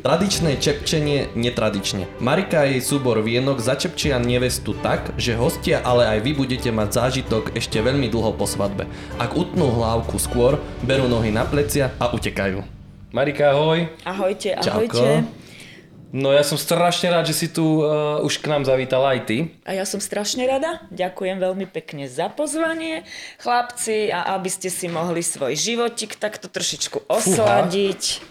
Tradičné čepčenie netradične. Marika a jej súbor vienok začepčia nevestu tak, že hostia, ale aj vy budete mať zážitok ešte veľmi dlho po svadbe. Ak utnú hlávku skôr, berú nohy na plecia a utekajú. Marika, ahoj. Ahojte, Čauko. ahojte. No ja som strašne rád, že si tu uh, už k nám zavítala aj ty. A ja som strašne rada. Ďakujem veľmi pekne za pozvanie, chlapci, a aby ste si mohli svoj životik takto trošičku osladiť.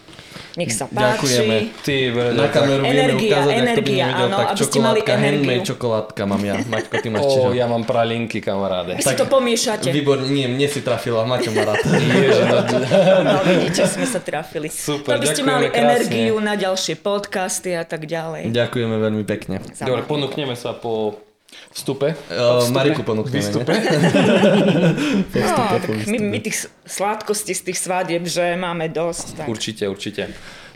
Nech sa páči. Ďakujeme. Ty, brdo, Na kameru vieme Energia, ukázať, ak to by energia, nevedel, áno, tak aby ste mali čokoládka, energiu. handmade čokoládka mám ja. Maťko, ty máš čiže? ja mám pralinky, kamaráde. Vy si to pomiešate. Výborne, nie, mne si trafila, Maťo má rád. No, No, vidíte, sme sa trafili. Super, aby ste ďakujeme mali krásne. energiu na ďalšie podcasty a tak ďalej. Ďakujeme veľmi pekne. Dobre, ponúkneme sa po vstupe. Uh, Mariku ponúkneme, Výstupe. ne? No, tak my, my tých sladkostí z tých svadieb, že máme dosť. Tak. Určite, určite.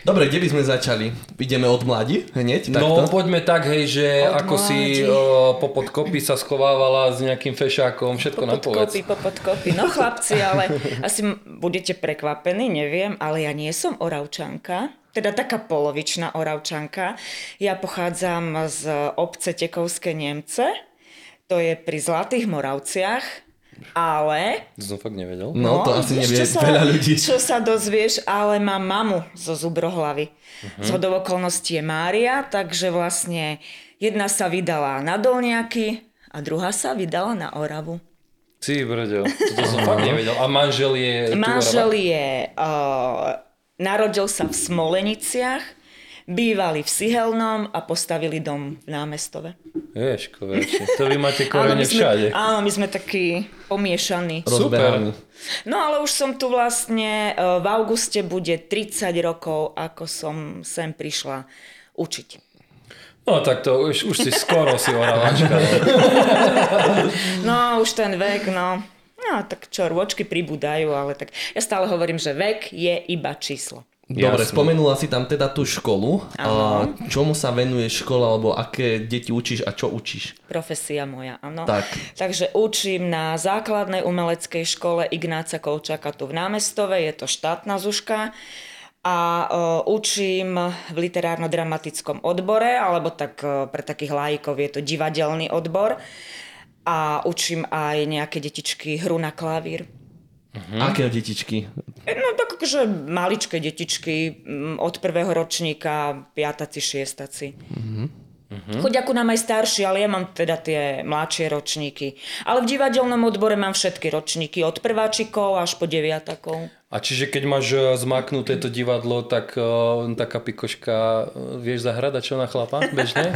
Dobre, kde by sme začali? Ideme od mladí hneď? No Takto? poďme tak, hej, že Od ako si mládi. o, popod kopy sa schovávala s nejakým fešákom, všetko nám povedz. Kopy, popod kopy. No chlapci, ale asi budete prekvapení, neviem, ale ja nie som oravčanka. Teda taká polovičná oravčanka. Ja pochádzam z obce Tekovské Nemce. To je pri Zlatých Moravciach. Ale To som fakt nevedel. No, to asi nevie čo sa, veľa ľudí. Čo sa dozvieš, ale mám mamu zo Zubrohlavy. Uh-huh. Z hodou okolností je Mária, takže vlastne jedna sa vydala na Dolniaky a druhá sa vydala na Oravu. Ty brďo, to som fakt nevedel. A manžel je... Manžel je, uh, narodil sa v Smoleniciach, bývali v Sihelnom a postavili dom v námestove. Ježko, vieš, to vy máte Áno, korene my sme, všade. áno, my sme takí pomiešaní. Rozbehaný. No ale už som tu vlastne, e, v auguste bude 30 rokov, ako som sem prišla učiť. No tak to už, už si skoro si oravačka. no. No už ten vek, no, no tak čo, rôčky pribúdajú, ale tak ja stále hovorím, že vek je iba číslo. Dobre, Jasné. spomenula si tam teda tú školu. A čomu sa venuje škola, alebo aké deti učíš a čo učíš? Profesia moja, áno. Tak. Takže učím na základnej umeleckej škole Ignáca Kolčaka tu v námestove, je to štátna zuška. A uh, učím v literárno-dramatickom odbore, alebo tak uh, pre takých laikov je to divadelný odbor. A učím aj nejaké detičky hru na klavír. Hm? Aké detičky? No tak akože maličké detičky mm, od prvého ročníka, piataci, šiestaci. Mm-hmm. Chodia ku nám aj starší, ale ja mám teda tie mladšie ročníky. Ale v divadelnom odbore mám všetky ročníky, od prváčikov až po deviatakov. A čiže keď máš eh, zmaknuté to divadlo, tak uh, taká pikoška, uh, vieš zahrať a čo na chlapa bežne?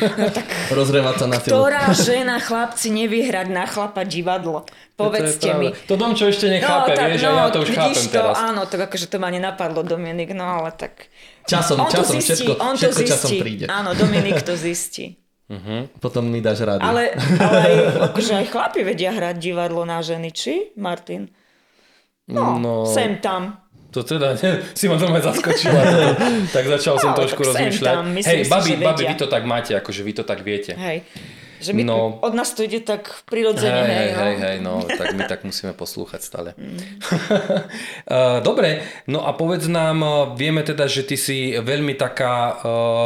Rozrevať sa na silu. Ktorá žena, chlapci, nevie hrať na chlapa divadlo? Povedzte to je mi. To Dom, čo ešte nechápe, tak, vieš, a ja to už chápem to, teraz. Áno, tak akože to ma nenapadlo, Dominik, no ale tak... Časom, on to časom, zistí, všetko, on to všetko časom zistí. príde. Áno, Dominik to zistí. Potom mi dáš rady. Ale, ale aj, akože aj chlapi vedia hrať divadlo na ženy, či, Martin? No, No. sem tam. To teda, si ma doma zaskočila. To, tak začal som No, trošku tak sem rozmýšľať. tam, myslím Hej, babi, babi, vy to tak máte, akože vy to tak viete. Hej. Že my, No. od nás to ide tak prirodzene, Hej, hej, hej, no. hej, no, tak my tak musíme poslúchať stále. Mm. Eh, Dobre, no a povedz nám, eh, vieme teda, že ty si veľmi taká uh,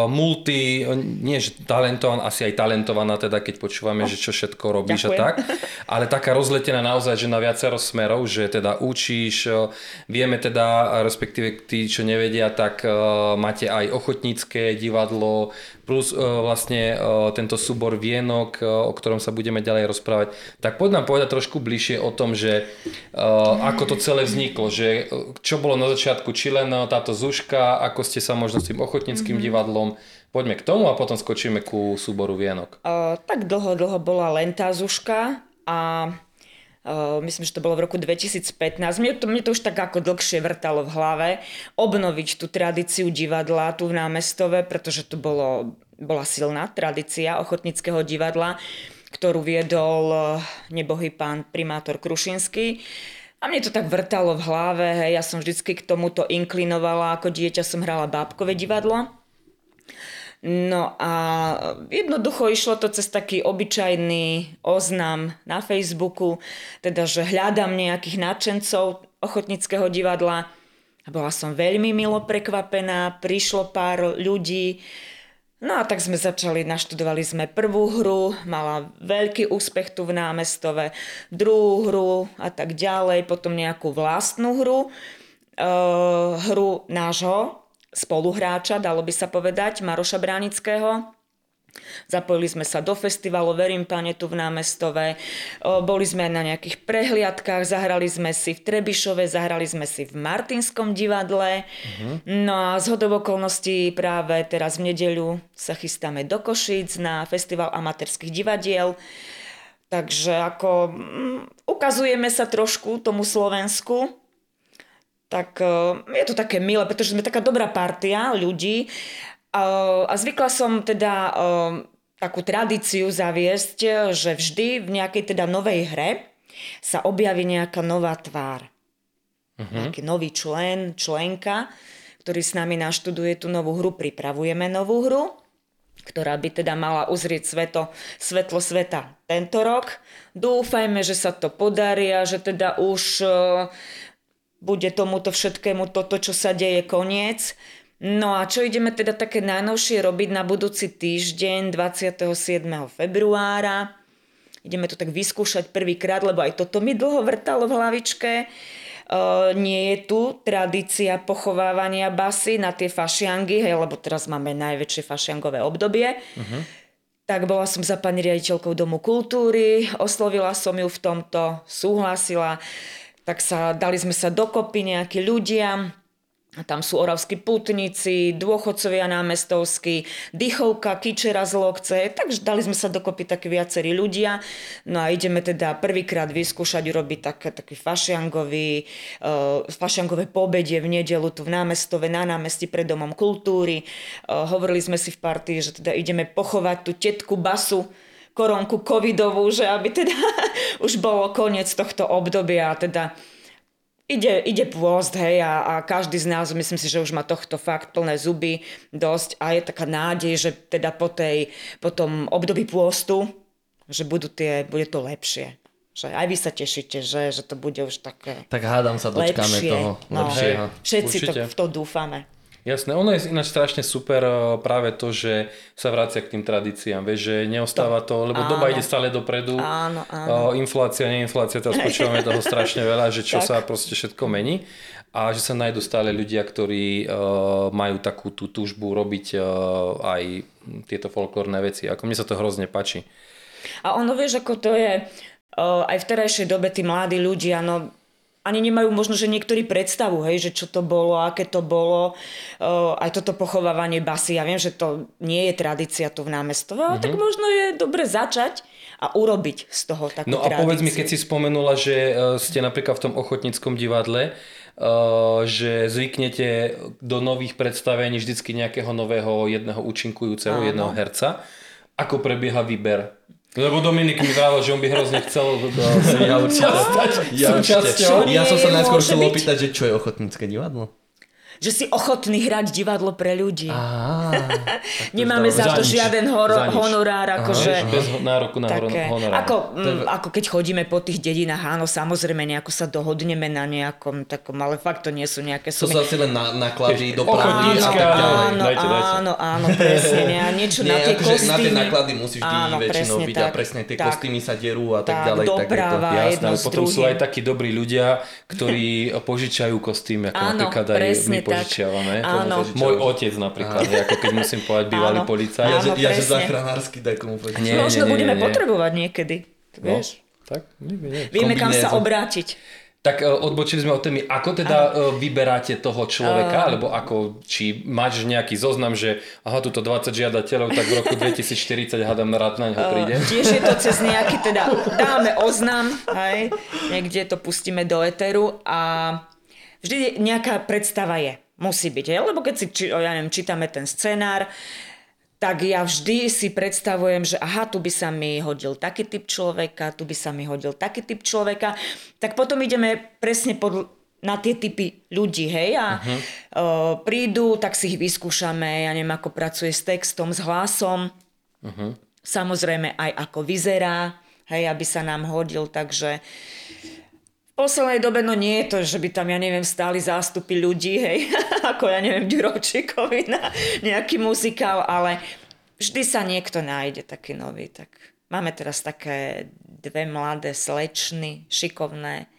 multi, nie že talentovaná, asi aj talentovaná teda, keď počúvame, že čo všetko robíš a Ďakujem. tak, ale taká rozletená naozaj, že na viacero smerov, že teda učíš, eh, vieme teda, respektíve tí, čo nevedia, tak eh, máte aj ochotnícke divadlo, plus vlastne tento súbor vienok, uh, o ktorom sa budeme ďalej rozprávať. Tak poď nám povedať trošku bližšie o tom, že uh, ako to celé vzniklo, že uh, čo bolo na začiatku, či len táto zuška, ako ste sa možno s tým ochotníckým mm-hmm. divadlom. Poďme k tomu a potom skočíme ku súboru vienok. Uh, tak dlho, dlho bola len tá Zuška a uh, myslím, že to bolo v roku 2015. Mne to, mne to už tak ako dlhšie vrtalo v hlave obnoviť tú tradíciu divadla tu v námestove, pretože to bolo, bola silná tradícia ochotnického divadla, ktorú viedol uh, nebohý pán primátor Krušinský. A mne to tak vrtalo v hlave, hej, ja som vždycky k tomuto inklinovala, ako dieťa som hrala bábkové divadlo. No a jednoducho išlo to cez taký obyčajný oznam na Facebooku, teda že hľadám nejakých nadšencov ochotnického divadla Bola som veľmi milo prekvapená, prišlo pár ľudí, No a tak sme začali, naštudovali sme prvú hru, mala veľký úspech tu v námestove, druhú hru a tak ďalej, potom nejakú vlastnú hru, uh, hru nášho spoluhráča, dalo by sa povedať, Maroša Bránického, Zapojili sme sa do festivalu Verím pane tu v námestove, boli sme na nejakých prehliadkách, zahrali sme si v Trebišove, zahrali sme si v Martinskom divadle. Uh-huh. No a z okolností práve teraz v nedeľu sa chystáme do Košíc na festival amatérských divadiel. Takže ako mm, ukazujeme sa trošku tomu Slovensku, tak je to také milé, pretože sme taká dobrá partia ľudí a zvykla som teda takú tradíciu zaviesť, že vždy v nejakej teda novej hre sa objaví nejaká nová tvár. Uh-huh. Nejaký nový člen, členka, ktorý s nami naštuduje tú novú hru, pripravujeme novú hru, ktorá by teda mala uzrieť sveto, svetlo sveta tento rok. Dúfajme, že sa to podarí a že teda už bude tomuto všetkému toto, čo sa deje, koniec No a čo ideme teda také najnovšie robiť na budúci týždeň 27. februára? Ideme to tak vyskúšať prvýkrát, lebo aj toto mi dlho vrtalo v hlavičke. Uh, nie je tu tradícia pochovávania basy na tie fašiangy, hej, lebo teraz máme najväčšie fašiangové obdobie. Uh-huh. Tak bola som za pani riaditeľkou Domu kultúry, oslovila som ju v tomto, súhlasila, tak sa, dali sme sa dokopy nejakí ľudia, tam sú oravskí putníci, dôchodcovia námestovskí, dychovka, kičera z lokce, takže dali sme sa dokopy takí viacerí ľudia. No a ideme teda prvýkrát vyskúšať urobiť tak, taký fašiangový, uh, fašiangové pobedie v nedelu tu v námestove, na námestí pred Domom kultúry. Uh, hovorili sme si v partii, že teda ideme pochovať tú tetku basu, koronku covidovú, že aby teda už bolo koniec tohto obdobia a teda ide, ide pôst, hej, a, a každý z nás, myslím si, že už má tohto fakt plné zuby dosť a je taká nádej, že teda po, tej, po tom období pôstu, že budú tie, bude to lepšie. Že aj vy sa tešíte, že, že to bude už také Tak hádam sa dočkáme lepšie. toho no, lepšieho. Všetci to, v to dúfame. Jasné, ono je ináč strašne super eh, práve to, že sa vracia k tým tradíciám, vieš, že neostáva to, lebo áno. doba ide stále dopredu, áno, áno. Eh, inflácia, neinflácia, teraz počúvame toho strašne veľa, že čo sa proste všetko mení a že sa nájdú stále ľudia, ktorí uh, majú takú tú túžbu robiť uh, aj tieto folklórne veci. Ako mne sa to hrozne páči. A ono vieš, ako to je uh, aj v terajšej dobe tí mladí ľudia, no ani nemajú možno, že niektorí predstavu, hej, že čo to bolo, aké to bolo, uh, aj toto pochovávanie basy. Ja viem, že to nie je tradícia tu v námestove, ale mm-hmm. tak možno je dobre začať a urobiť z toho takú No a tradíciu. povedz mi, keď si spomenula, že uh, ste napríklad v tom ochotníckom divadle, uh, že zvyknete do nových predstavení vždycky nejakého nového jedného účinkujúceho, Áno. jedného herca. Ako prebieha výber lebo Dominik mi vravel, že on by hrozne chcel ja určite, ja, určite. ja som sa najskôr chcel opýtať, že čo je ochotnícke divadlo? Že si ochotný hrať divadlo pre ľudí. Á, Nemáme za to žiaden horo, za honorár. Akože, bez nároku na také, honorár. Ako, m, ako keď chodíme po tých dedinách, áno, samozrejme nejako sa dohodneme na nejakom takom, ale fakt to nie sú nejaké sumy. To sú asi len na, náklady do práce. Áno, áno, dajte, dajte. áno, áno, presne. Nie, niečo nie, na tie kostýmy. Akože na tie náklady musíš áno, väčšinou byť tak, a presne tie tak, kostýmy sa derú a tak, tak ďalej. Doprava, tak Jasné, ale potom sú aj takí dobrí ľudia, ktorí požičajú kostým, ako napríklad aj my požičiavame Áno. Môj otec napríklad, Áno. ako keď musím povedať bývalý policajt. Ja, že, ja že záchranársky daj komu nie, Možno nie, nie, budeme nie. potrebovať niekedy. No, vieš? Tak, nie, nie. Vieme, kam sa obrátiť. Tak uh, odbočili sme od témy, ako teda uh, vyberáte toho človeka, uh, alebo ako, či máš nejaký zoznam, že aha, tuto 20 žiadateľov, tak v roku 2040 hádam rád na neho príde. Uh, tiež je to cez nejaký, teda dáme oznam, hej, niekde to pustíme do eteru a vždy nejaká predstava je. Musí byť, hej? lebo keď si, či, ja neviem, čítame ten scenár, tak ja vždy si predstavujem, že aha, tu by sa mi hodil taký typ človeka, tu by sa mi hodil taký typ človeka, tak potom ideme presne pod, na tie typy ľudí, hej, a uh-huh. o, prídu, tak si ich vyskúšame, ja neviem, ako pracuje s textom, s hlasom, uh-huh. samozrejme aj ako vyzerá, hej, aby sa nám hodil, takže v poslednej dobe, no nie je to, že by tam, ja neviem, stáli zástupy ľudí, hej, ako ja neviem, Ďuročíkovi na nejaký muzikál, ale vždy sa niekto nájde taký nový, tak máme teraz také dve mladé slečny, šikovné,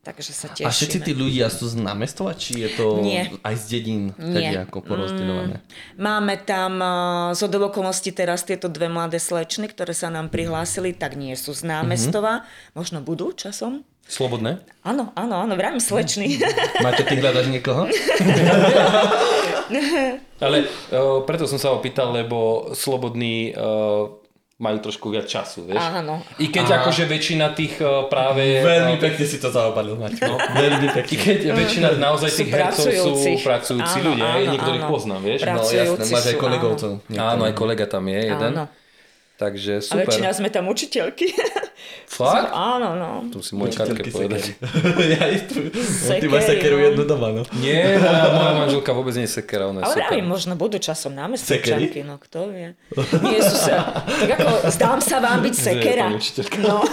takže sa tešíme. A všetci tí ľudia sú z námestova, či je to Nie. aj z dedín, Nie. tak ako porozdeľované? Máme tam uh, z okolností teraz tieto dve mladé slečny, ktoré sa nám prihlásili, tak nie sú z námestova, možno budú časom. Slobodné? Áno, áno, áno, vrajím slečny. Máte ty hľadať niekoho? Ale uh, preto som sa opýtal, lebo slobodní uh, majú trošku viac času, vieš? Áno. I keď akože väčšina tých uh, práve... Veľmi uh, pekne si to zaobalil, Maťo. No, veľmi I pekne. keď väčšina naozaj Sú tých hercov sú pracujúci. Áno, ľudia, áno, niektorých áno. poznám, vieš? No jasné, máš aj sú, kolegovcov. Áno, aj kolega tam je jeden. Áno. Takže A super. väčšina sme tam učiteľky. Fakt? áno, no. Tu si môj Katke povedať. ja tu, ty máš sekeru no. jednu doma, no. Nie, moja, moja manželka vôbec nie je sekera, ona je Ale super. aj možno budú časom Sekery? námestčanky, no kto vie. Nie sú sa, tak ako zdám sa vám byť sekera. No.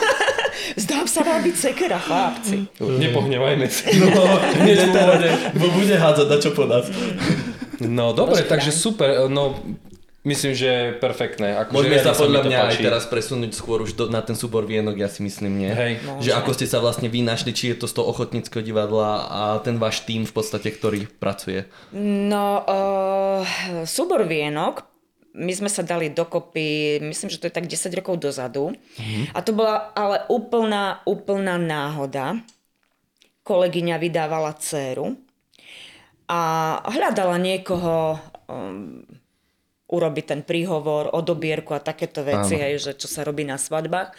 Zdám sa vám byť sekera, chlapci. Nepohnevajme sa. No, hneď teraz, bo bude hádzať na čo podať. No dobre, takže super. No, myslím, že je perfektné. Ako, Môžeme že sa podľa mňa aj páči. teraz presunúť skôr už do, na ten súbor vienok, ja si myslím, nie? Hej. Že ako ste sa vlastne vy našli, či je to z toho ochotníckého divadla a ten váš tým v podstate, ktorý pracuje. No, uh, súbor vienok, my sme sa dali dokopy, myslím, že to je tak 10 rokov dozadu. A to bola ale úplná, úplná náhoda. Kolegyňa vydávala dceru a hľadala niekoho um, urobiť ten príhovor, odobierku a takéto veci, hej, že čo sa robí na svadbách.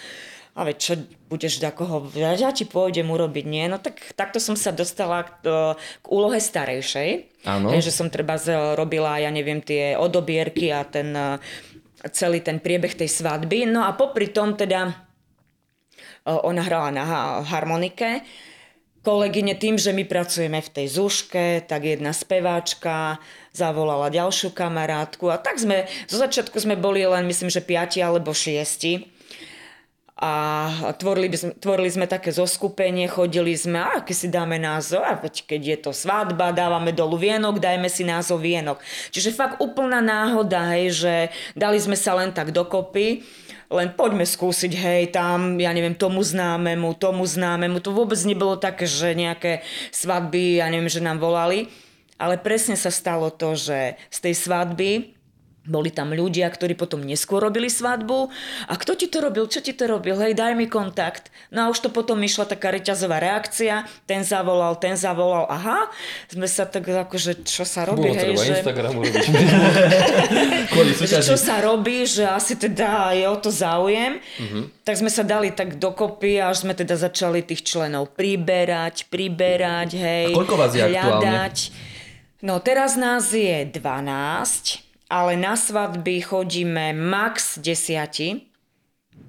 A veď čo budeš takoho, ja ja ti pôjdem urobiť, nie? No tak takto som sa dostala k, e, k úlohe starejšej. Áno. Že som treba robila, ja neviem, tie odobierky a ten e, celý ten priebeh tej svadby. No a popri tom teda e, ona hrala na ha- harmonike. Kolegyne tým, že my pracujeme v tej zuške, tak jedna speváčka zavolala ďalšiu kamarátku a tak sme, zo začiatku sme boli len myslím, že piati alebo šiesti. A tvorili, by sme, tvorili sme také zoskupenie, chodili sme, a aký si dáme názov, a keď je to svadba, dávame dolu vienok, dajme si názov vienok. Čiže fakt úplná náhoda, hej, že dali sme sa len tak dokopy, len poďme skúsiť, hej, tam, ja neviem, tomu známemu, tomu známemu. To vôbec nebolo také, že nejaké svadby, ja neviem, že nám volali. Ale presne sa stalo to, že z tej svadby boli tam ľudia, ktorí potom neskôr robili svadbu. A kto ti to robil? Čo ti to robil? Hej, daj mi kontakt. No a už to potom išla taká reťazová reakcia. Ten zavolal, ten zavolal. Aha, sme sa tak akože, čo sa robí? Bolo hej, treba že... Instagramu robiť. Čo sa robí, že asi teda je o to záujem. Tak sme sa dali tak dokopy až sme teda začali tých členov priberať, priberať, hej. A koľko vás je hľadať. No teraz nás je 12, ale na svadby chodíme max desiati.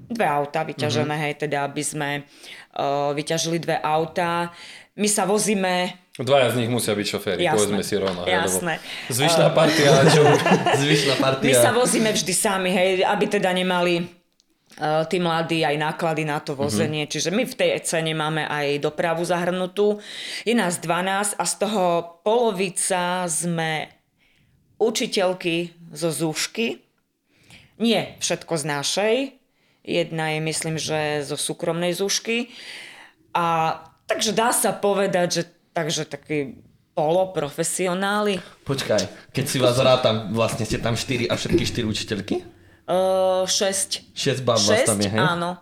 Dve auta vyťažené, hej, teda aby sme uh, vyťažili dve auta. My sa vozíme Dvaja z nich musia byť šoféry, Jasné. povedzme si rovno. hej, Jasné. Zvyšná partia, čo... Zvyšná My partia. sa vozíme vždy sami, hej, aby teda nemali uh, tí mladí aj náklady na to vozenie. Mm-hmm. Čiže my v tej cene máme aj dopravu zahrnutú. Je nás 12 a z toho polovica sme učiteľky zo Zúšky. Nie všetko z našej. Jedna je, myslím, že zo súkromnej Zúšky. A takže dá sa povedať, že takže taký poloprofesionáli. Počkaj, keď si vás rátam, vlastne ste tam 4 a všetky 4 učiteľky? Uh, 6. 6 bab vás tam je, hej? áno.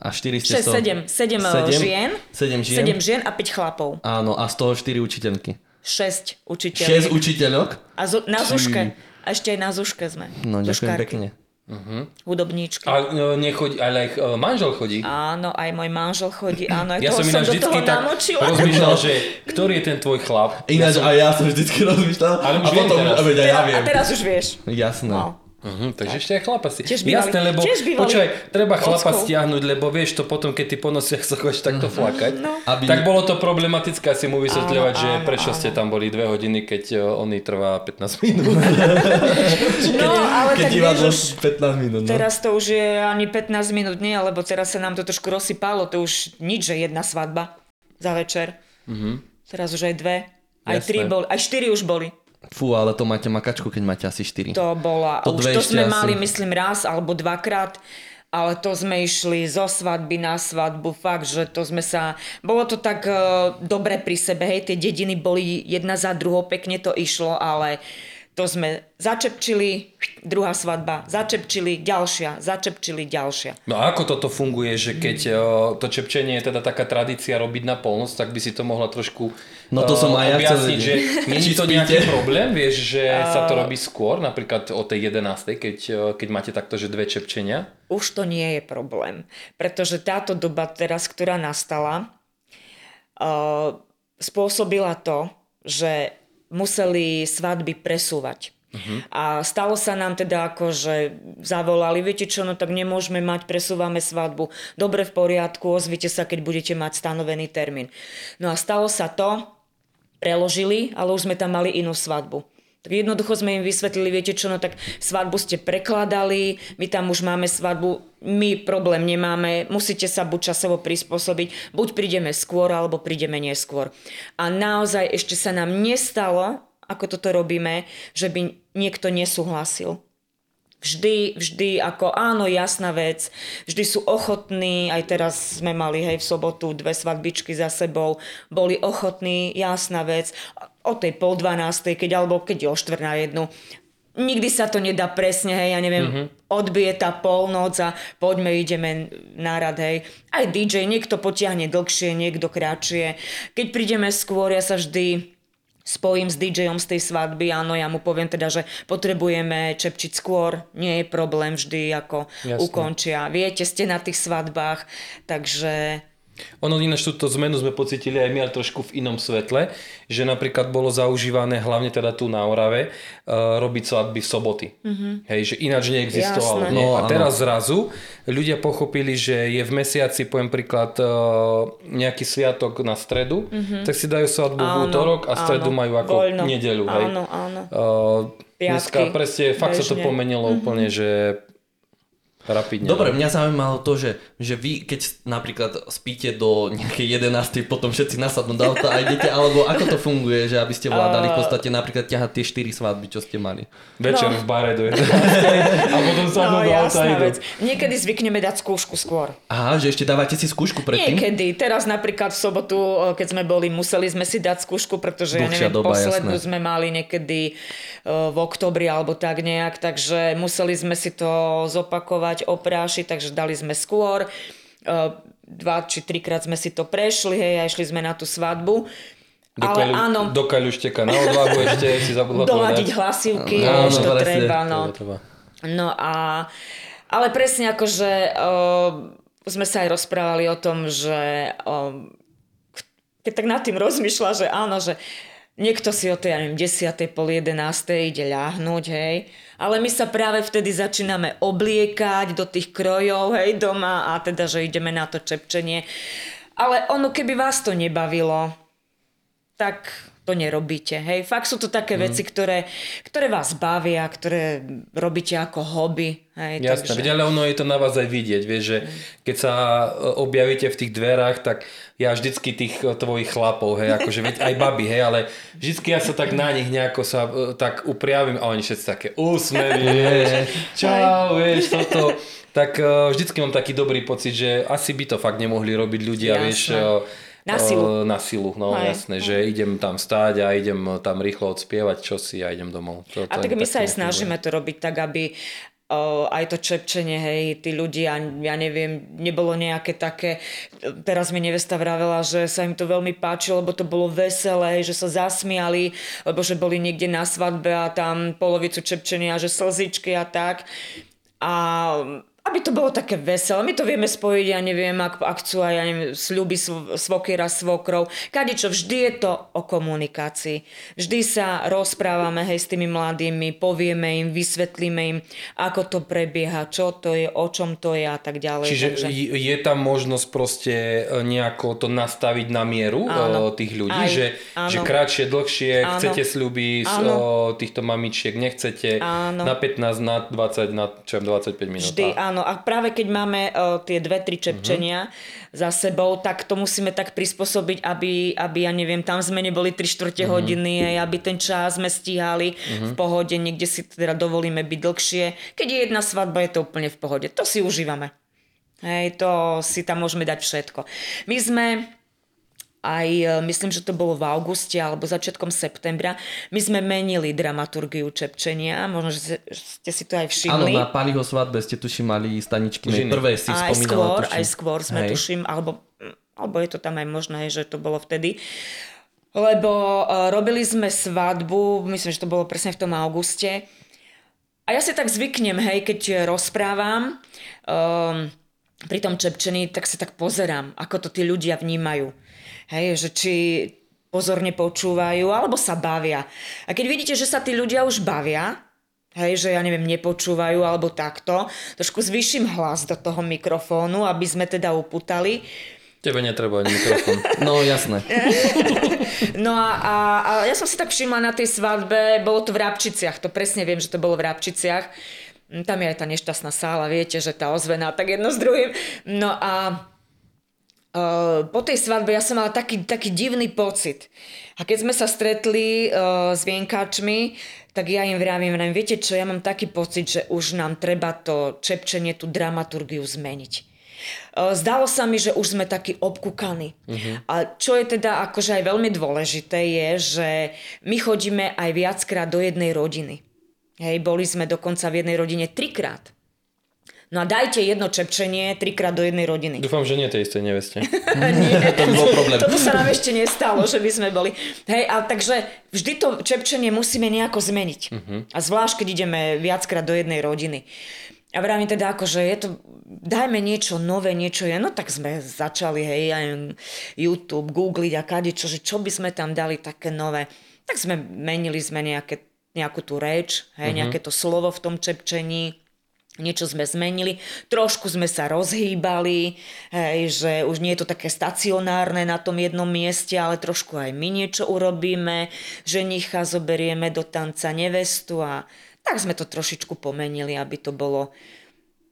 A 4 ste 6, 7, 7, žien, 7 žien? 7 žien a 5 chlapov. Áno, a z toho 4 učiteľky. 6 učiteľov. 6 učiteľok? A zo, na Zuške. A ešte aj na Zuške sme. No, ďakujem Zuškárky. pekne. Hudobníčky. A no, nechodí, ale aj e, manžel chodí. Áno, aj môj manžel chodí. Áno, aj Ja toho som som, ináč do vždycky toho tak namočila. rozmýšľal, že ktorý je ten tvoj chlap. Ináč, a ja som vždycky rozmýšľal. Ale už a viem potom, teraz. veď ja Teraz, viem. a teraz už vieš. Jasné. No. Uh-huh, takže ešte aj chlapa si. Tiež bývali- Jasné, lebo tiež bývali počúvaj, treba chlapa ockov. stiahnuť, lebo vieš to potom, keď ty po nociach sa chodíš takto flakať. No. Aby- Tak bolo to problematické asi mu vysvetľovať, Áno, že áno, prečo áno. ste tam boli dve hodiny, keď uh, oný trvá 15 minút. No, ale Keď tak vieš, už 15 minút, no. teraz to už je ani 15 minút nie, lebo teraz sa nám to trošku rozsypalo, to už nič, že jedna svadba za večer. Teraz už aj dve, aj Jasné. tri boli, aj štyri už boli. Fú, ale to máte makačku, keď máte asi 4. To bola, To už to sme asi. mali, myslím, raz alebo dvakrát, ale to sme išli zo svadby na svadbu, fakt, že to sme sa, bolo to tak uh, dobre pri sebe, hej, tie dediny boli jedna za druhou, pekne to išlo, ale to sme začepčili, druhá svadba, začepčili, ďalšia, začepčili, ďalšia. No a ako toto funguje, že keď uh, to čepčenie je teda taká tradícia robiť na polnoc, tak by si to mohla trošku No to uh, som aj ja chcel že je to nejaký problém, vieš, že sa to robí skôr, napríklad o tej 11, keď, uh, keď máte takto, že dve čepčenia. Už to nie je problém, pretože táto doba teraz, ktorá nastala, uh, spôsobila to, že museli svadby presúvať. Uh-huh. A stalo sa nám teda ako, že zavolali, viete čo, no tak nemôžeme mať, presúvame svadbu. Dobre, v poriadku, ozvite sa, keď budete mať stanovený termín. No a stalo sa to, preložili, ale už sme tam mali inú svadbu. Tak jednoducho sme im vysvetlili, viete čo, no tak svadbu ste prekladali, my tam už máme svadbu, my problém nemáme, musíte sa buď časovo prispôsobiť, buď prídeme skôr, alebo prídeme neskôr. A naozaj ešte sa nám nestalo, ako toto robíme, že by niekto nesúhlasil. Vždy, vždy ako áno, jasná vec, vždy sú ochotní, aj teraz sme mali hej v sobotu dve svadbičky za sebou, boli ochotní, jasná vec, o tej pol dvanástej, keď, alebo keď je o štvrt na jednu, nikdy sa to nedá presne, hej, ja neviem, mm-hmm. odbije tá polnoc a poďme, ideme na rad, hej. Aj DJ, niekto potiahne dlhšie, niekto kratšie. Keď prídeme skôr, ja sa vždy spojím s DJom z tej svadby, áno, ja mu poviem teda, že potrebujeme čepčiť skôr, nie je problém vždy, ako Jasné. ukončia. Viete, ste na tých svadbách, takže Ono ináč túto zmenu sme pocitili aj my, ale trošku v inom svetle, že napríklad bolo zaužívané, hlavne teda tu na Orave, uh, robiť svadby v soboty. Mm-hmm. Hej, že ináč neexistovalo. Jasné. Nie? No, a áno. teraz zrazu ľudia pochopili, že je v mesiaci, poviem príklad, uh, nejaký sviatok na stredu, mm-hmm. tak si dajú svadbu v Áno, útorok a stredu áno. majú ako Voľno. nedeľu. Hej. Áno, áno. Uh, dneska presne, fakt sa to bežne. Pomenilo mm-hmm. úplne, že rapidne. Dobre, mňa zaujímalo to, že, že vy, keď napríklad spíte do nejakej 11. potom všetci nasadnú do auta a idete, alebo ako to funguje, že aby ste vládali v podstate napríklad ťahať tie 4 svadby, čo ste mali? Večer No. v bare do 11. a potom sa no, do auta idú. vec. Niekedy zvykneme dať skúšku skôr. Aha, že ešte dávate si skúšku predtým? Niekedy. Teraz napríklad v sobotu, o, keď sme boli, museli sme si dať skúšku, pretože ja neviem, doba, poslednú jasné. sme mali niekedy o, v oktobri alebo tak nejak, takže museli sme si to zopakovať, oprášiť, takže dali sme skôr. O, Dva či trikrát sme si to prešli, hej, a išli sme na tú svadbu. Do, Ale kaľu, áno, do kaľušteka na odvahu ešte si zabudla doladiť hlasivky, Áno, už to presne. treba, no. Treba. No a, ale presne akože uh, sme sa aj rozprávali o tom, že uh, keď tak nad tým rozmýšľa, že áno, že niekto si o tej, ja neviem, 10. pol 11. ide ľahnúť, hej. Ale my sa práve vtedy začíname obliekať do tých krojov, hej, doma a teda, že ideme na to čepčenie. Ale ono, keby vás to nebavilo, tak to nerobíte. Hej, fakt sú to také Mhm. veci, ktoré, ktoré vás bavia, ktoré robíte ako hobby. Hej, Jasné, takže... ale ono je to na vás aj vidieť, vieš, že keď sa e, objavíte v tých dverách, tak ja vždycky tých e, tvojich chlapov, hej, akože veď aj baby, hej, ale vždycky ja sa tak na nich nejako sa e, tak upriavím a oni všetci také úsmevy, vieš, čau, vieš, toto. Tak vždycky mám taký dobrý pocit, že asi by to fakt nemohli robiť ľudia, Jasné. vieš, Na silu. e, Na silu, no Hej. jasné, že idem tam stáť a idem tam rýchlo odspievať čosi a idem domov. To, A tak my sa aj snažíme to robiť tak, aby o, aj to čepčenie, hej, tí ľudia, ja neviem, nebolo nejaké také, teraz mi nevesta vravela, že sa im to veľmi páčilo, lebo to bolo veselé, že sa zasmiali, lebo že boli niekde na svadbe a tam polovicu čepčenia, že slzičky a tak. A aby to bolo také veselé. My to vieme spojiť, ja neviem, ak, ak chcú aj ja neviem, sľuby svokera, svokrov. Kadečo, vždy je to o komunikácii. Vždy sa rozprávame hej, s tými mladými, povieme im, vysvetlíme im, ako to prebieha, čo to je, o čom to je a tak ďalej. Čiže Takže... je tam možnosť proste e, nejako to nastaviť na mieru áno. tých ľudí, Aj, že, áno. že kratšie, dlhšie, Áno. chcete sľuby z Áno. týchto mamičiek, nechcete Áno. na 15, na 20, na čo, 25 minút. Vždy, A- áno. A práve keď máme uh, tie dve, tri čepčenia uh-huh. za sebou, tak to musíme tak prispôsobiť, aby, aby ja neviem, tam sme neboli 3 štvrte uh-huh. hodiny, aj aby ten čas sme stíhali uh-huh. v pohode, niekde si teda dovolíme byť dlhšie. Keď je jedna svadba, je to úplne v pohode. To si užívame. Hej, to si tam môžeme dať všetko. My sme aj, e, myslím, že to bolo v auguste alebo začiatkom septembra, my sme menili dramaturgiu Čepčenia, možno, že ste si to aj Áno, všimli. na Paliho svadbe ste tuším mali staničky, prvé si aj spomínala. skôr, tuším. aj skôr sme Hej. tuším, alebo, alebo je to tam aj možné, že to bolo vtedy. Lebo uh, robili sme svadbu, myslím, že to bolo presne v tom auguste. A ja si tak zvyknem, hej, keď rozprávam um, pri tom čepčení, tak sa tak pozerám, ako to tí ľudia vnímajú. Hej, že či pozorne počúvajú, alebo sa bavia. A keď vidíte, že sa tí ľudia už bavia, hej, že ja neviem, nepočúvajú alebo takto, trošku zvýšim hlas do toho mikrofónu, aby sme teda uputali. Tebe netreba ani mikrofón. No jasné. No a, a, a ja som si tak všimla na tej svadbe, bolo to v Rabčiciach, to presne viem, že to bolo v Rabčiciach. Mm, Tam je aj tá nešťastná sála, viete, že tá ozvená, tak jedno s druhým. No a Uh, po tej svadbe ja som mala taký, taký divný pocit. A keď sme sa stretli uh, s vienkačmi, tak ja im vravím, vravím, viete čo, ja mám taký pocit, že už nám treba to čepčenie, tú dramaturgiu zmeniť. Uh, Zdalo sa mi, že už sme takí obkúkaní. Uh-huh. A čo je teda akože aj veľmi dôležité je, že my chodíme aj viackrát do jednej rodiny. Hej, boli sme dokonca v jednej rodine trikrát. No a dajte jedno čepčenie trikrát do jednej rodiny. Dúfam, že nie tej istej neveste. to by bol problém. Toto sa nám ešte nestalo, že by sme boli. Hej, a takže vždy to čepčenie musíme nejako zmeniť. Uh-huh. A zvlášť, keď ideme viackrát do jednej rodiny. A vravím teda ako, že je to, dajme niečo nové, niečo je, no tak sme začali, hej, aj YouTube, googliť a kadečo, že čo by sme tam dali také nové. Tak sme menili sme nejaké, nejakú tú reč, hej, uh-huh. nejaké to slovo v tom čepčení, niečo sme zmenili, trošku sme sa rozhýbali, hej, že už nie je to také stacionárne na tom jednom mieste, ale trošku aj my niečo urobíme, ženicha zoberieme do tanca nevestu a tak sme to trošičku pomenili, aby to bolo,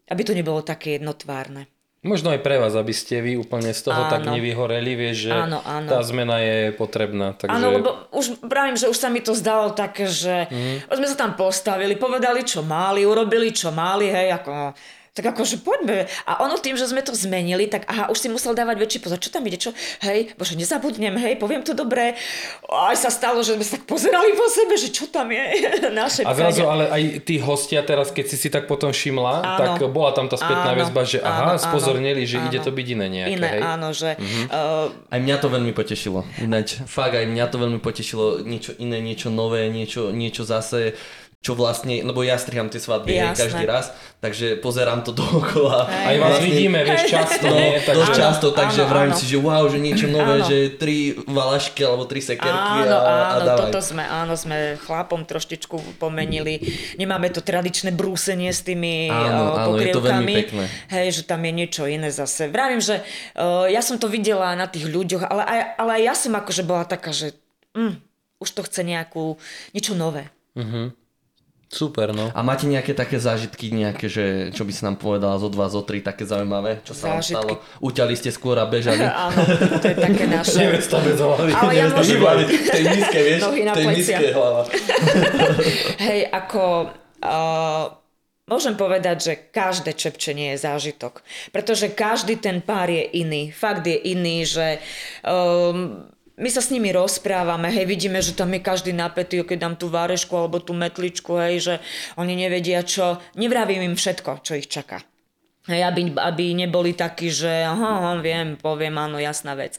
aby to nebolo také jednotvárne. Možno aj pre vás, aby ste vy úplne z toho Áno. tak nevyhoreli, vieš, že Áno, áno. tá zmena je potrebná. Takže... Áno, lebo už pravím, že už sa mi to zdalo také, že mm. sme sa tam postavili, povedali, čo mali, urobili, čo mali, hej, ako... Tak akože poďme. A ono tým, že sme to zmenili, tak aha, už si musel dávať väčší pozor. Čo tam ide? Čo? Hej, bože, nezabudnem, hej, poviem to dobre. Aj sa stalo, že sme sa tak pozerali po sebe, že čo tam je naše A zrazu ale aj tí hostia teraz, keď si si tak potom všimla, Áno. tak bola tam tá spätná Áno, väzba, že áno, aha, spozornili, že áno. ide to byť iné nejaké, Iné, hej? áno, že... Mhm. Uh, Aj mňa to veľmi potešilo. Ináč, fakt aj mňa to veľmi potešilo. Niečo iné, niečo nové, niečo, niečo zase čo vlastne, lebo ja striham tie svadby Jasné. každý raz, takže pozerám to dookola. Aj vás vidíme, vieš, často, No, nie? dosť Takže... často, takže áno, vravím áno. si, že wow, že niečo nové, Áno. že tri valašky alebo tri sekerky Áno, a, a áno, dávaj. toto sme, áno, sme chlapom troštičku pomenili. Nemáme to tradičné brúsenie s tými Áno, áno, je to veľmi pekné. Hej, že tam je niečo iné zase. Vravím, že uh, ja som to videla na tých ľuďoch, ale aj, ale aj ja som akože bola taká, že mm, už to chce nejakú, niečo nové. Super, no. A máte nejaké také zážitky, nejaké, že, čo by si nám povedala zo dva, zo tri, také zaujímavé, čo sa vám Zážitky. stalo? Uťali ste skôr a bežali? áno, to je také naše. Hlavy. Ale ja Neviem, môžem- hýbali v tej nízke, vieš? Nohy na tej nízke hlava. Hej, ako... Uh, môžem povedať, že každé čepčenie je zážitok. Pretože každý ten pár je iný. Fakt je iný, že... Um, my sa s nimi rozprávame, hej, vidíme, že tam je každý napätý, keď dám tú várešku alebo tú metličku, hej, že oni nevedia čo. Nevravím im všetko, čo ich čaká. Hej, aby, aby neboli takí, že aha, aha, viem, poviem, áno, jasná vec.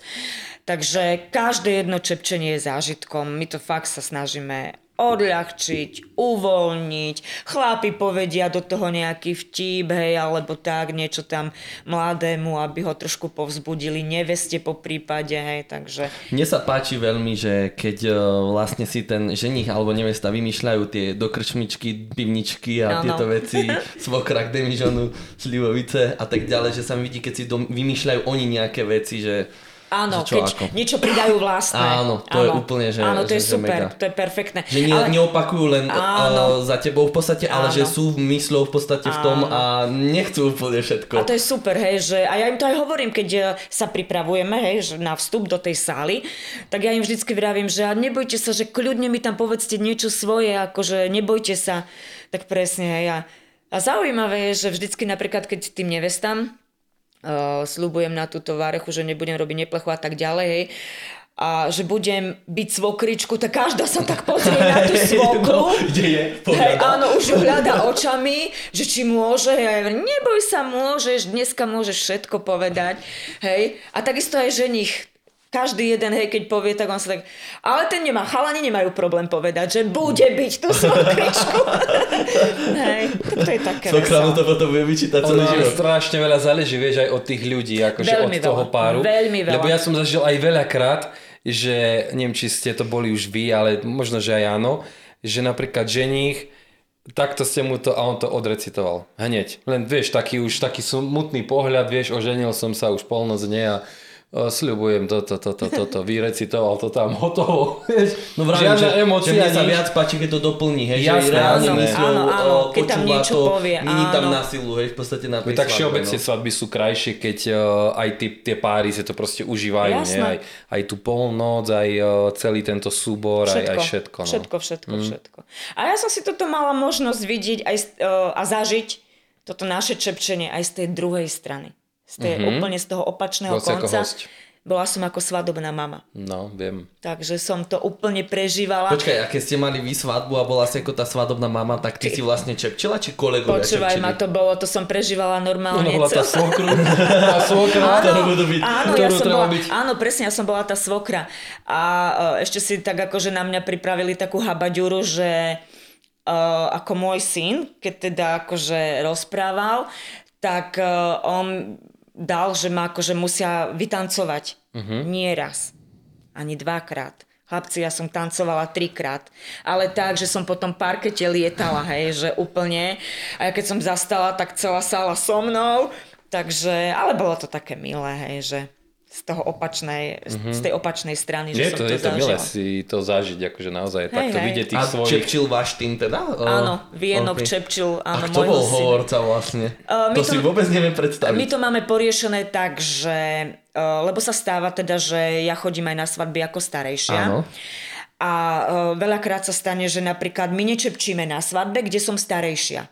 Takže každé jedno čepčenie je zážitkom. My to fakt sa snažíme odľahčiť, uvoľniť. Chlapi povedia do toho nejaký vtip, hej, alebo tak, niečo tam mladému, aby ho trošku povzbudili, neveste po prípade, hej, takže... Mne sa páči veľmi, že keď uh, vlastne si ten ženich alebo nevesta vymýšľajú tie dokrčmičky, pivničky a Áno. tieto veci, svokrak, demižonu, slivovice a tak ďalej, že sa mi vidí, keď si dom- vymýšľajú oni nejaké veci, že Áno, že čo keď ako. niečo pridajú vlastné. Áno, to je úplne, že- Áno, to je že- že super, mega. to je perfektné. Že nie, ale... neopakujú len uh, Áno. za tebou v podstate, ale Áno. že sú mysľou v podstate v tom a nechcú úplne všetko. A to je super, hej, že a ja im to aj hovorím, keď e, sa pripravujeme, hej, že na vstup do tej sály, tak ja im vždycky vravím, že nebojte sa, že kľudne mi tam povedzte niečo svoje, akože nebojte sa, tak presne, hej. A, a zaujímavé je, že vždycky napríklad, keď tým nevestám, uh, slúbujem na túto várechu, že nebudem robiť neplechu a tak ďalej, hej, a že budem byť svokričku, tak každá sa tak pozrie na tú svokru. No, kde je? Hej, áno, už ju hľadá očami, že či môže. Ja neboj sa, môžeš, dneska môžeš všetko povedať. Hej. A takisto aj ženich. Každý jeden, hej, keď povie, tak on sa tak... Ale ten nemá, chalani nemajú problém povedať, že bude byť tú svokričku. hej, tak to je také Svokra mu to potom bude vyčítať celý život. strašne veľa záleží, vieš, aj od tých ľudí, akože Veľmi od toho veľa, páru. veľmi veľa. Lebo ja som zažil aj veľakrát, že, neviem, či ste to boli už vy, ale možno, že aj áno, že napríklad ženích, takto ste mu to, a on to odrecitoval. Hneď. Len, vieš, taký už taký smutný pohľad, vieš, oženil som sa už polnocne a o, sľubujem toto, toto, toto, vyrecitoval to tam, hotovo. Vieš, No vravím, že, žiadna že emócia, mne sa nič. viac páči, keď to doplní, hej, Jasné, že reálne áno, áno, áno, keď tam niečo to, povie, není tam áno. na silu, hej, v podstate na tej No tak svadbe, všeobecne no. svadby sú krajšie, keď uh, aj tie, tie páry si to proste užívajú. Nie? Jasné. Aj, aj tú polnoc, aj uh, celý tento súbor, aj, aj všetko. No. Všetko, všetko, mm. všetko. A ja som si toto mala možnosť vidieť aj, uh, a zažiť toto naše čepčenie aj z tej druhej strany. Z tej, mm-hmm. úplne z toho opačného Bol si ako konca. Bola som ako svadobná mama. no, viem. Takže som to úplne prežívala. Počkaj, a keď ste mali vy svadbu a bola si ako tá svadobná mama, tak ty si vlastne čepčila, či kolegovia Počúvaj čepčili? ma, to bolo, to som prežívala normálne. Ona bola tá svokru, tá svokra. ktorú budú byť. Áno, ja som bola, byť. áno, presne, ja som bola tá svokra. A uh, ešte si tak akože na mňa pripravili takú habaďuru, že uh, ako môj syn, keď teda akože rozprával, tak uh, on dal, že ma akože musia vytancovať. Uh-huh. Nie raz, ani dvakrát. Chlapci, ja som tancovala trikrát. Ale tak, že som po tom parkete lietala, hej, že úplne. A ja keď som zastala, tak celá sála so mnou. Takže, ale bolo to také milé, hej, že z toho opačnej, uh-huh. z tej opačnej strany, že to, som to, je to milé si to zažiť, akože naozaj takto hej. vidieť A tých svojich... čepčil váš tým teda? Áno, Vienok ok. čepčil, áno, A kto bol syna. hovorca vlastne? Uh, to to- si vôbec neviem predstaviť. My to máme poriešené tak, že... Uh, lebo sa stáva teda, že ja chodím aj na svadby ako starejšia. Áno. A uh, veľakrát sa stane, že napríklad my nečepčíme na svadbe, kde som starejšia.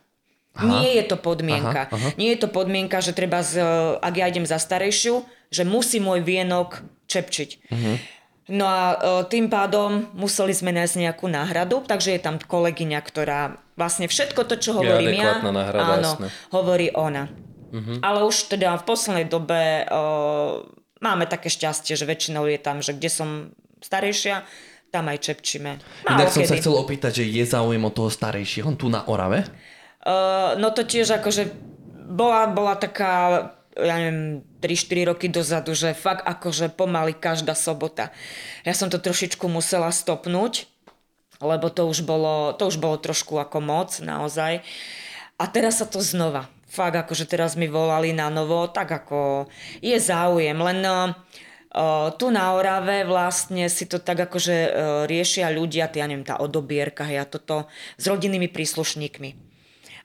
Aha. Nie je to podmienka. Aha, aha. Nie je to podmienka, že treba, z, ak ja idem za starejšiu, že musí môj vienok čepčiť. Uh-huh. No a e, tým pádom museli sme nájsť nejakú náhradu, takže je tam kolegyňa, ktorá vlastne všetko to, čo hovorím ja, adekvátna náhrada, áno, hovorí ona. Uh-huh. Ale už teda v poslednej dobe uh, máme také šťastie, že väčšinou je tam, že kde som starejšia, tam aj čepčíme. Málo Inak som sa kedy. chcel opýtať, že je záujem o toho starejšieho tu na Orave? Uh, no to tiež akože bola, bola taká, ja neviem, 3-4 roky dozadu, že fakt akože pomaly každá sobota. Ja som to trošičku musela stopnúť, lebo to už bolo, to už bolo trošku ako moc, naozaj. A teraz sa to znova. Fakt akože teraz mi volali na novo, tak ako je záujem, len uh, tu na Orave vlastne si to tak akože uh, riešia ľudia, ja neviem, tá odobierka, hej, a toto s rodinnými príslušníkmi.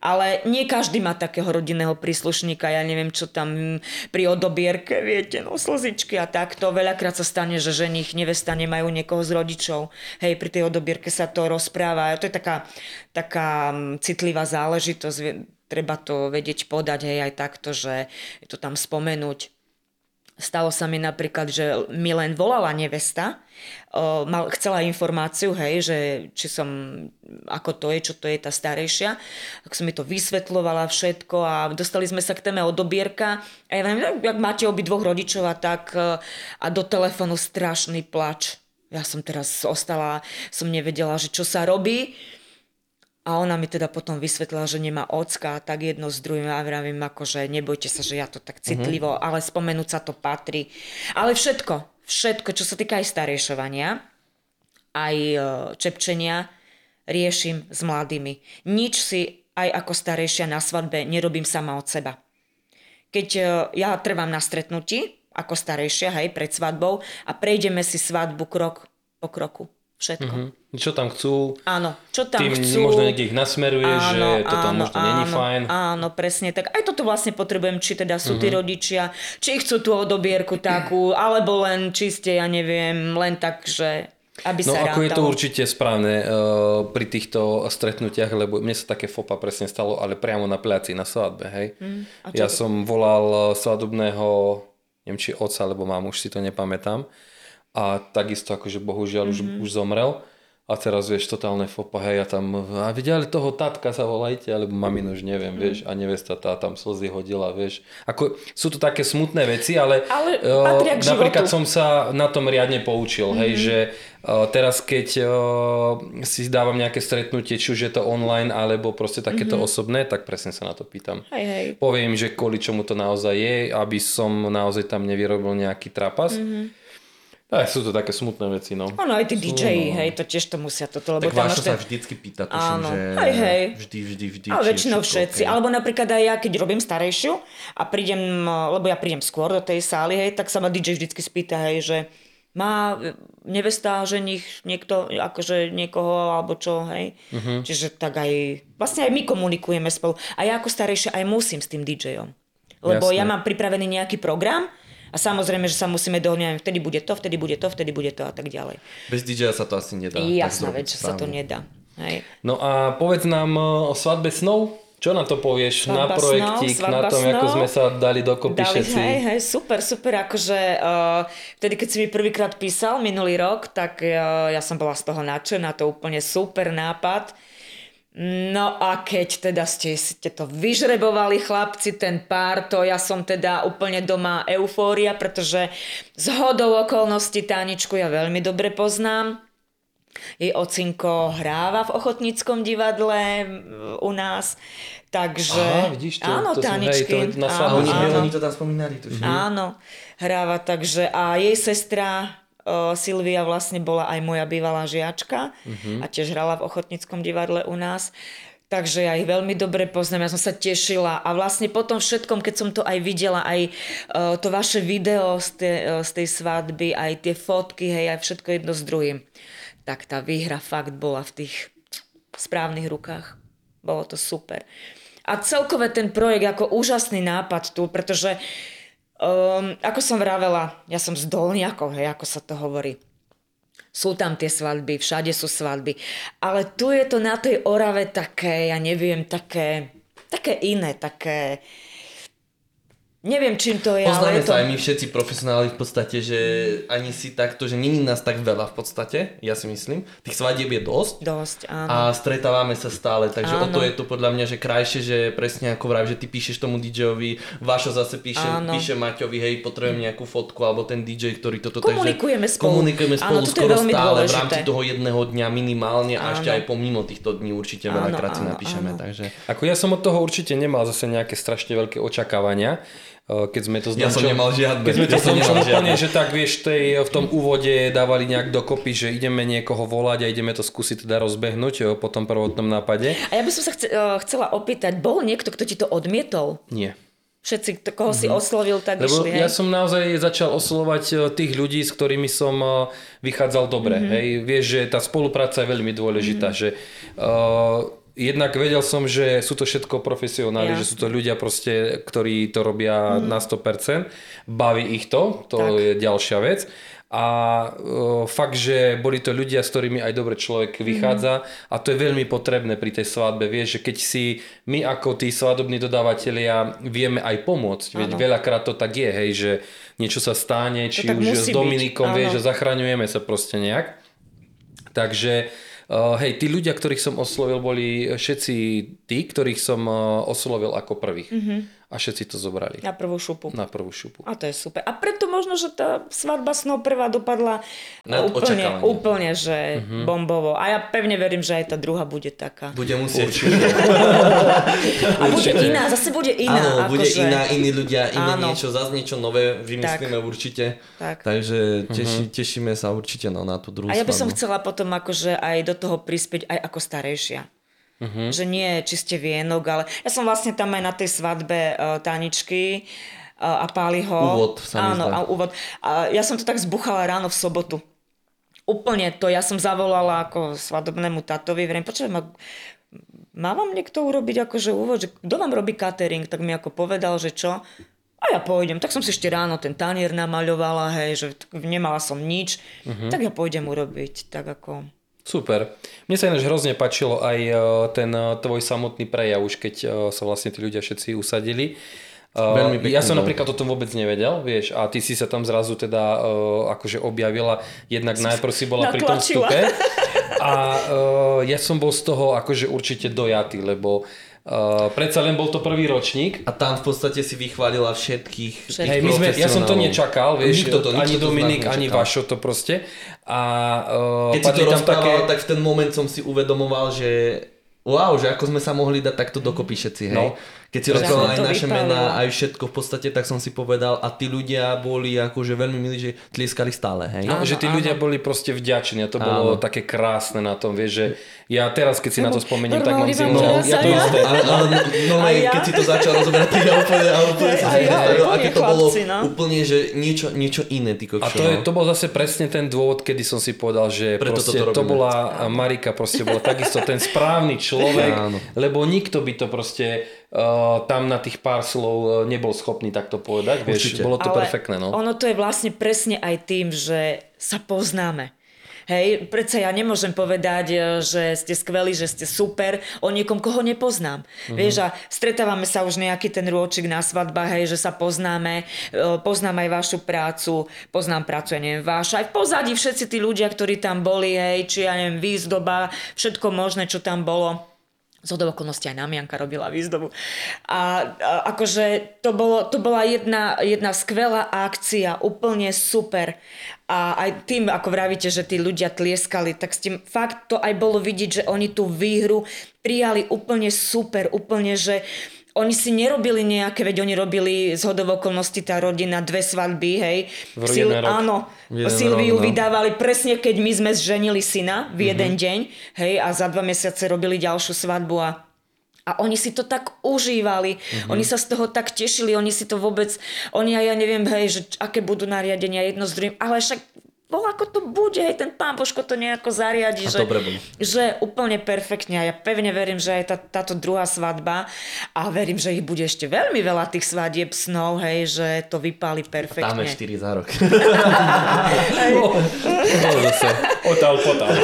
Ale nie každý má takého rodinného príslušníka, ja neviem, čo tam pri odobierke, viete, no slzičky a takto. Veľakrát sa stane, že ženich, nevesta nemajú niekoho z rodičov. Hej, pri tej odobierke sa to rozpráva. To je taká, taká mm, citlivá záležitosť. Treba to vedieť podať, hej, aj takto, že to tam spomenúť. Stalo sa mi napríklad, že mi len volala nevesta, mal, chcela informáciu, hej, že či som, ako to je, čo to je tá starejšia. Tak som mi to vysvetlovala všetko a dostali sme sa k téme odobierka. A ja viem, jak máte obi dvoch rodičov a tak, e, a do telefónu strašný plač. Ja som teraz ostala, som nevedela, že čo sa robí. A ona mi teda potom vysvetlila, že nemá ocka, tak jedno s druhým a vravím akože nebojte sa, že ja to tak citlivo, ale spomenúť sa to patrí. Ale všetko, všetko, čo sa týka aj starejšovania, aj e, čepčenia, riešim s mladými. Nič si aj ako starejšia na svadbe nerobím sama od seba. Keď e, ja trvám na stretnutí, ako starejšia, hej, pred svadbou a prejdeme si svadbu krok po kroku. Všetko. Mm-hmm. Čo tam chcú, Áno, čo tam tým chcú. možno niekde ich nasmeruje, že toto možno není áno, fajn. Áno, presne tak. Aj toto vlastne potrebujem, či teda sú Mhm. tí rodičia, či chcú tú odobierku takú, alebo len čiste, ja neviem, len tak, že aby No sa ako je to určite správne uh, pri týchto stretnutiach, lebo mne sa také fopa presne stalo, ale priamo na pláci, na svadbe, hej. Mm, ja to- som volal svadobného, neviem či oca, alebo mám, už si to nepamätám. A takisto akože bohužiaľ Mhm. už, už zomrel. A teraz vieš, totálne fopa, hej, a tam, a videli toho tatka sa volajte, alebo maminu už neviem, Mhm. vieš, a nevesta tá tam slzy hodila, vieš. Ako, sú to také smutné veci, ale, Ale k napríklad životu. som sa na tom riadne poučil, hej, že uh, teraz keď uh, si dávam nejaké stretnutie, či už je to online, alebo proste takéto osobné, tak presne sa na to pýtam. Hej, hej. Poviem, že kvôli čomu to naozaj je, aby som naozaj tam nevyrobil nejaký trapas. Tak sú to také smutné veci, no. Ono aj tí DJ, hej, to tiež to musia toto, lebo Tak tam máš ten... sa vždycky pýta, tuším, Áno. že Hej, hej. vždy, vždy, vždy. Ale väčšinou všetci. OK. Alebo napríklad aj ja, keď robím starejšiu a prídem, lebo ja prídem skôr do tej sály, hej, tak sa ma DJ vždycky spýta, hej, že má nevesta, ženich, niekto, akože niekoho, alebo čo, hej. Uh-huh. Čiže tak aj, vlastne aj my komunikujeme spolu. A ja ako starejšia aj musím s tým DJom. Lebo Jasné. ja mám pripravený nejaký program a samozrejme, že sa musíme dohodnúť, vtedy bude to, vtedy bude to, vtedy bude to a tak ďalej. Bez DJ sa to asi nedá. Jasná vec, že sa to nedá. Hej. No a povedz nám uh, o svadbe snov. Čo na to povieš? na Svadba projektík, snov, na tom, ako snov. sme sa dali dokopy Dali, všetci. hej, hej, super, super, akože uh, vtedy, keď si mi prvýkrát písal minulý rok, tak uh, ja som bola z toho nadšená, to úplne super nápad. No a keď teda ste, ste to vyžrebovali chlapci, ten pár, to ja som teda úplne doma eufória, pretože z hodou okolností Táničku ja veľmi dobre poznám. Jej ocinko hráva v Ochotníckom divadle u nás, takže... Aha, vidíš to, áno, to som- hej, Táničky. to na som- áno, oni to tam spomínali, tuším. áno, hráva, takže a jej sestra uh, Silvia vlastne bola aj moja bývalá žiačka Mhm. a tiež hrala v Ochotníckom divadle u nás. Takže ja ich veľmi dobre poznám, ja som sa tešila a vlastne po tom všetkom, keď som to aj videla, aj uh, to vaše video z, te, uh, z tej svadby, aj tie fotky, hej, aj všetko jedno s druhým, tak tá výhra fakt bola v tých správnych rukách. Bolo to super. A celkové ten projekt ako úžasný nápad tu, pretože um, ako som vravela, ja som z Dolniakov, hej, ako sa to hovorí. Sú tam tie svadby, všade sú svadby. Ale tu je to na tej Orave také, ja neviem, také, také iné, také... Neviem, čím to je, ale Poznáme je to... sa aj my všetci profesionáli v podstate, že ani si takto, že není nás tak veľa v podstate, ja si myslím. Tých svadieb je dosť. Dosť, áno. A stretávame sa stále, takže o Áno. to je to podľa mňa, že krajšie, že presne ako vrav, že ty píšeš tomu DJ-ovi, Vašo zase píše, Áno. píše Maťovi, hej, potrebujem nejakú fotku, alebo ten DJ, ktorý toto... Komunikujeme takže, spolu. Komunikujeme Áno, spolu je skoro stále v dôležité. rámci toho jedného dňa minimálne a ešte Áno. aj pomimo týchto dní určite Áno, veľakrát si áno, napíšeme, áno. takže... Ako ja som od toho určite nemal zase nejaké strašne veľké očakávania, keď sme to s Ja som nemal žiadne. Keď sme to Ja som úplne, že tak vieš, tej, v tom úvode dávali nejak dokopy, že ideme niekoho volať a ideme to skúsiť teda rozbehnúť eh, po tom prvotnom nápade. A ja by som sa chce, uh, chcela opýtať, bol niekto, kto ti to odmietol? Nie. Všetci, koho si oslovil, tak Lebo išli, hej? ja som naozaj začal oslovať eh, tých ľudí, s ktorými som eh, vychádzal dobre. Mhm. Mm-hmm. Hej, vieš, že tá spolupráca je veľmi dôležitá, mm-hmm. že uh, jednak vedel som, že sú to všetko profesionáli, Jasne. že sú to ľudia proste, ktorí to robia mm-hmm. na 100%. Baví ich to, to Tak. je ďalšia vec. A uh, fakt, že boli to ľudia, s ktorými aj dobre človek vychádza mm-hmm. a to je veľmi potrebné pri tej svadbe. Vieš, že keď si my ako tí svadobní dodávateľia vieme aj pomôcť, veď veľakrát to tak je, hej, že niečo sa stane, či už s Dominikom, vieš, že zachraňujeme sa proste nejak. Takže uh, hej, tí ľudia, ktorých som oslovil, boli všetci tí, ktorých som uh, oslovil ako prvých. Mhm. Mm-hmm. A všetci to zobrali Na prvú šupu. na prvú šupu. A to je super. A preto možno, že tá svadba snov prvá dopadla Nad úplne, úplne, že bombovo. A ja pevne verím, že aj tá druhá bude taká. Bude musieť. A bude iná, zase bude iná. Áno, bude akože. iná, iní ľudia, iné Áno. niečo, zase niečo nové vymyslíme určite. Tak. Takže teší, tešíme sa určite no, na tú druhú A ja by som svadbu. chcela potom akože aj do toho prispieť aj ako starejšia. Uh-huh. Že nie čiste vienok, ale ja som vlastne tam aj na tej svadbe uh, Taničky uh, a Páliho. Úvod sa Áno, a úvod. A ja som to tak zbuchala ráno v sobotu. Úplne to, ja som zavolala ako svadobnému tatovi, vriem, počujem, ma, má vám niekto urobiť akože úvod, že kto vám robí catering, tak mi ako povedal, že čo. A ja pôjdem, tak som si ešte ráno ten tanier namaľovala, hej, že nemala som nič, uh-huh. tak ja pôjdem urobiť, tak ako... Super. Mne sa ináč hrozne páčilo aj e, ten e, tvoj samotný prejav, už keď e, sa vlastne tí ľudia všetci usadili. Veľmi pekný ja som napríklad o tom vôbec nevedel, vieš, a ty si sa tam zrazu teda e, akože objavila, jednak najprv si bola pri tom vstupe a e, ja som bol z toho akože určite dojatý, lebo e, predsa len bol to prvý ročník A tam v podstate si vychválila všetkých. Všetkých. Hej, my sme, ja som to nečakal, vieš, Nikto to, nikto ani to Dominik, ani. Vašo to proste. A uh, Keď si to rozprával, tak v ten moment som si uvedomoval, že wow, že ako sme sa mohli dať takto dokopy všetci, hej. No. Keď si rozprával sa aj to naše mená, aj všetko v podstate, tak som si povedal a tí ľudia boli akože veľmi milí, že tlieskali stále, hej. No, Áno, že tí áno. ľudia boli proste vďační a to bolo Áno. také krásne na tom, vieš, že ja teraz, keď si na to spomeniem, tak mám vám No, ja to isté. Ale, ale no, A ja? keď si to začal rozoberať, tak ja úplne, ale úplne si ja, aké to bolo chlapci, no. úplne, že niečo, niečo iné, ty kokšo, A to, je, no. to bol zase presne ten dôvod, kedy som si povedal, že Preto proste to robíme. bola, Marika proste bola takisto ten správny človek, lebo nikto by to proste tam na tých pár slov uh, nebol schopný takto povedať, vieš, Určite. bolo to Ale perfektné, no. ono to je vlastne presne aj tým, že sa poznáme. Hej, predsa ja nemôžem povedať, e, že ste skvelí, že ste super o niekom, koho nepoznám. Mhm. Vieš, a stretávame sa už nejaký ten rôčik na svadbách, hej, že sa poznáme, e, poznám aj vašu prácu, poznám prácu, ja neviem, váša, aj v pozadí všetci tí ľudia, ktorí tam boli, hej, či ja neviem, výzdoba, všetko možné, čo tam bolo. Z okolností aj Namianka robila výzdobu. A, a akože to, bolo, to bola jedna, jedna skvelá akcia, úplne super. A aj tým, ako vravíte, že tí ľudia tlieskali, tak s tým fakt to aj bolo vidieť, že oni tú výhru prijali úplne super, úplne, že oni si nerobili nejaké, veď oni robili z hodou okolností tá rodina dve svadby, hej. V jeden rok. Áno, jeden Silviu rok, no. vydávali presne, keď my sme zženili syna v jeden Mhm. deň, hej, a za dva mesiace robili ďalšiu svadbu a a oni si to tak užívali, Mhm. oni sa z toho tak tešili, oni si to vôbec, oni aj ja neviem, hej, že aké budú nariadenia jedno s druhým, ale však bol ako to bude, hej, ten pán Božko to nejako zariadi, A že, že úplne perfektne a ja pevne verím, že aj tá, táto druhá svadba a verím, že ich bude ešte veľmi veľa tých svadieb snov, hej, že to vypáli perfektne. Dáme 4 za rok. No, zase, otál, potál.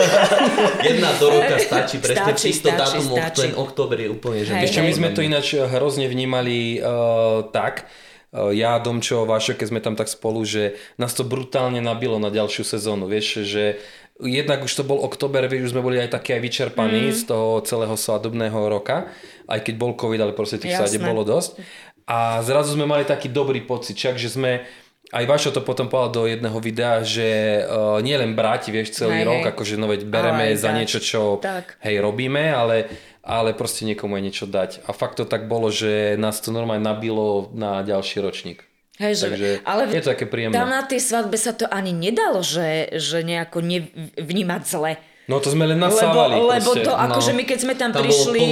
Jedna do roka stačí, presne Stačí, týchto stačí, dátumoch, stačí. ten október je úplne, že... Ešte my sme to ináč hrozne vnímali uh, tak, ja, Domčo, Vašo, keď sme tam tak spolu, že nás to brutálne nabilo na ďalšiu sezónu, vieš, že jednak už to bol október, už sme boli aj takí aj vyčerpaní Mhm. z toho celého svadobného roka, aj keď bol covid, ale proste tých Jasné. svadieb bolo dosť. A zrazu sme mali taký dobrý pocit, čak, že sme aj Vašo to potom povedal do jedného videa, že uh, nie len bráti, vieš, celý Hej, rok, hej. akože no veď bereme Ale za dať. niečo, čo Tak. hej, robíme, ale, ale proste niekomu aj niečo dať. A fakt to tak bolo, že nás to normálne nabilo na ďalší ročník. Hej, že, Takže ale je to také príjemné. Tam na tej svadbe sa to ani nedalo, že, že nejako nevnímať zle. No to sme len Lebo, nasávali. lebo proste. to, no. akože my keď sme tam, Tam prišli,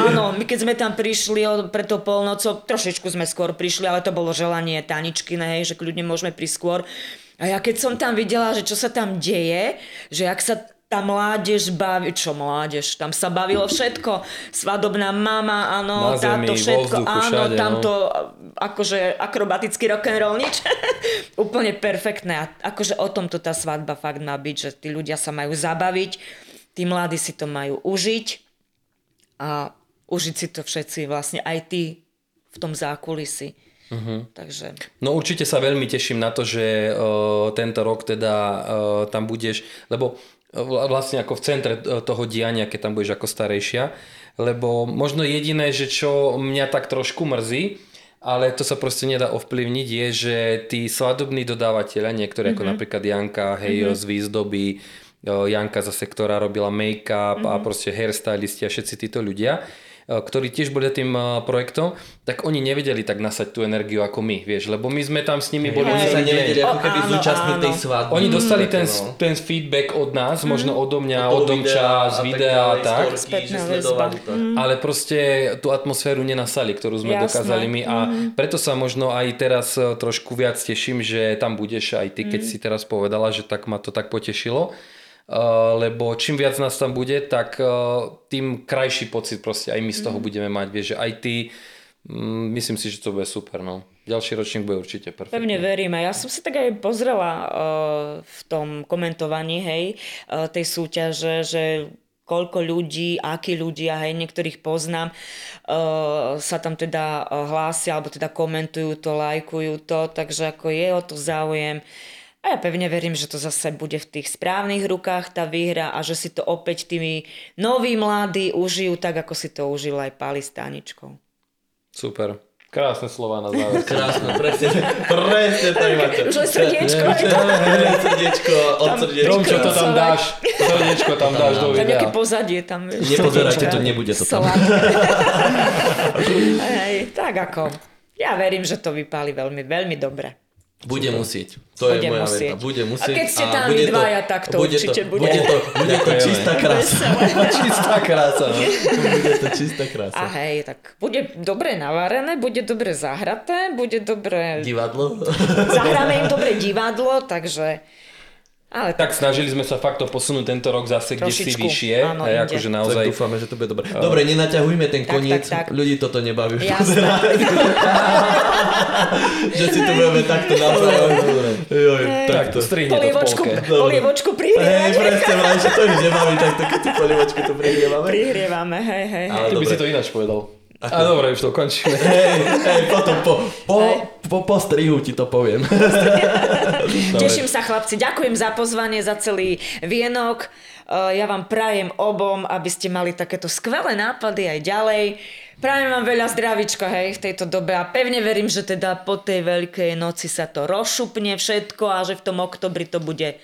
áno, my keď sme tam prišli pre to polnocou, trošičku sme skôr prišli, ale to bolo želanie Taničky, hej, že kľudne môžeme prísť skôr. A ja keď som tam videla, že čo sa tam deje, že ak sa tá mládež baví, čo mládež, tam sa bavilo všetko, svadobná mama, áno, Na táto všetko, vzduchu, áno, všade, no. tamto akože akrobatický rock'n'roll nič. Úplne perfektné. A akože o tomto tá svadba fakt má byť, že tí ľudia sa majú zabaviť, tí mladí si to majú užiť a užiť si to všetci, vlastne aj tí v tom zákulisi. Uh-huh. Takže No určite sa veľmi teším na to, že uh, tento rok teda uh, tam budeš, lebo vlastne ako v centre uh, toho diania, keď tam budeš ako starejšia, lebo možno jediné, že čo mňa tak trošku mrzí, ale to sa proste nedá ovplyvniť, je, že tí svadobní dodávateľia, niektorí Mhm. ako napríklad Janka, hej, z výzdoby, o, Janka zase, ktorá robila make-up Mhm. a proste hairstylisti a všetci títo ľudia, ktorí tiež boli tým o, projektom, tak oni nevedeli tak nasať tú energiu ako my, vieš, lebo my sme tam s nimi boli Oni sa nevedeli ako keby zúčastniť tej svadby. Oni dostali ten, no. ten feedback od nás, možno odo mňa, Od Domča, videa z videa a tak. to. Ale proste tú atmosféru nenasali, ktorú sme dokázali my a preto sa možno aj teraz e, trošku viac teším, že tam budeš aj ty, keď si teraz povedala, že tak ma to tak potešilo. Uh, lebo čím viac nás tam bude, tak uh, tým krajší pocit proste aj my z toho budeme mať. Vieš, že aj ty, mm, myslím si, že to bude super. No. Ďalší ročník bude určite perfektný. Pevne verím. A ja som si tak aj pozrela uh, v tom komentovaní, hej, uh, tej súťaže, že koľko ľudí, akí ľudia, hej, niektorých poznám, uh, sa tam teda uh, hlásia, alebo teda komentujú to, lajkujú to, takže ako je o to záujem. A ja pevne verím, že to zase bude v tých správnych rukách tá výhra a že si to opäť tými noví mladí užijú tak, ako si to užil aj Pali s Táničkou. Super. Krásne slova na záver. Krásne, presne, presne tak máte. Už len srdiečko, Srdiečko, od srdiečka. Romčo, to tam dáš. Srdiečko tam dáš do Tam nejaké videa. pozadie tam. Nepozerajte, to nebude to tam. Hej, tak ako. Ja verím, že to vypáli veľmi, veľmi dobre. Bude musieť. To je Bude moja musieť. veta. Bude musieť. A keď ste tam bude vy dvaja, tak to určite bude. Bude to, bude to čistá krása. Čistá krása. No. bude to čistá krása. A hej, tak bude dobre navarené, bude dobre zahraté, bude dobre... Divadlo? Zahráme im dobre divadlo, takže... Ale tak, Tak snažili sme sa fakt to posunúť tento rok zase kde si vyššie. áno, hej, akože Tak naozaj... dúfame, že to bude dobre. Dobre, nenaťahujme ten Tak, koniec. tak, tak. Ľudí toto nebaví už jasné. že si tu budeme takto navzájom. Joj, takto. strihne to v polke. polievočku Hej, prihrievame. presne, vraj, že to už nebaví takto, keď tú polievočku tu prihrievame. Prihrievame, hej, hej. Ale Ty by si to ináč povedal. A dobre, už to končíme. Hej, hej, potom po, po, po, po strihu ti to poviem. Teším sa chlapci, ďakujem za pozvanie, za celý vienok. Eh, Ja vám prajem obom, aby ste mali takéto skvelé nápady aj ďalej. Prajem vám veľa zdravíčka hej, v tejto dobe a pevne verím, že teda po tej veľkej noci sa to rozšupne všetko a že v tom oktobri to bude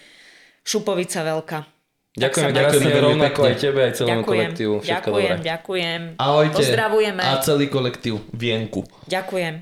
šupovica veľká. Ďakujeme sa krásne rovnako pekne. aj tebe, aj celému Ďakujem, kolektívu. Všetko ďakujem, dobré. ďakujem. Ahojte. Pozdravujeme. A celý kolektív Vienku. Ďakujem.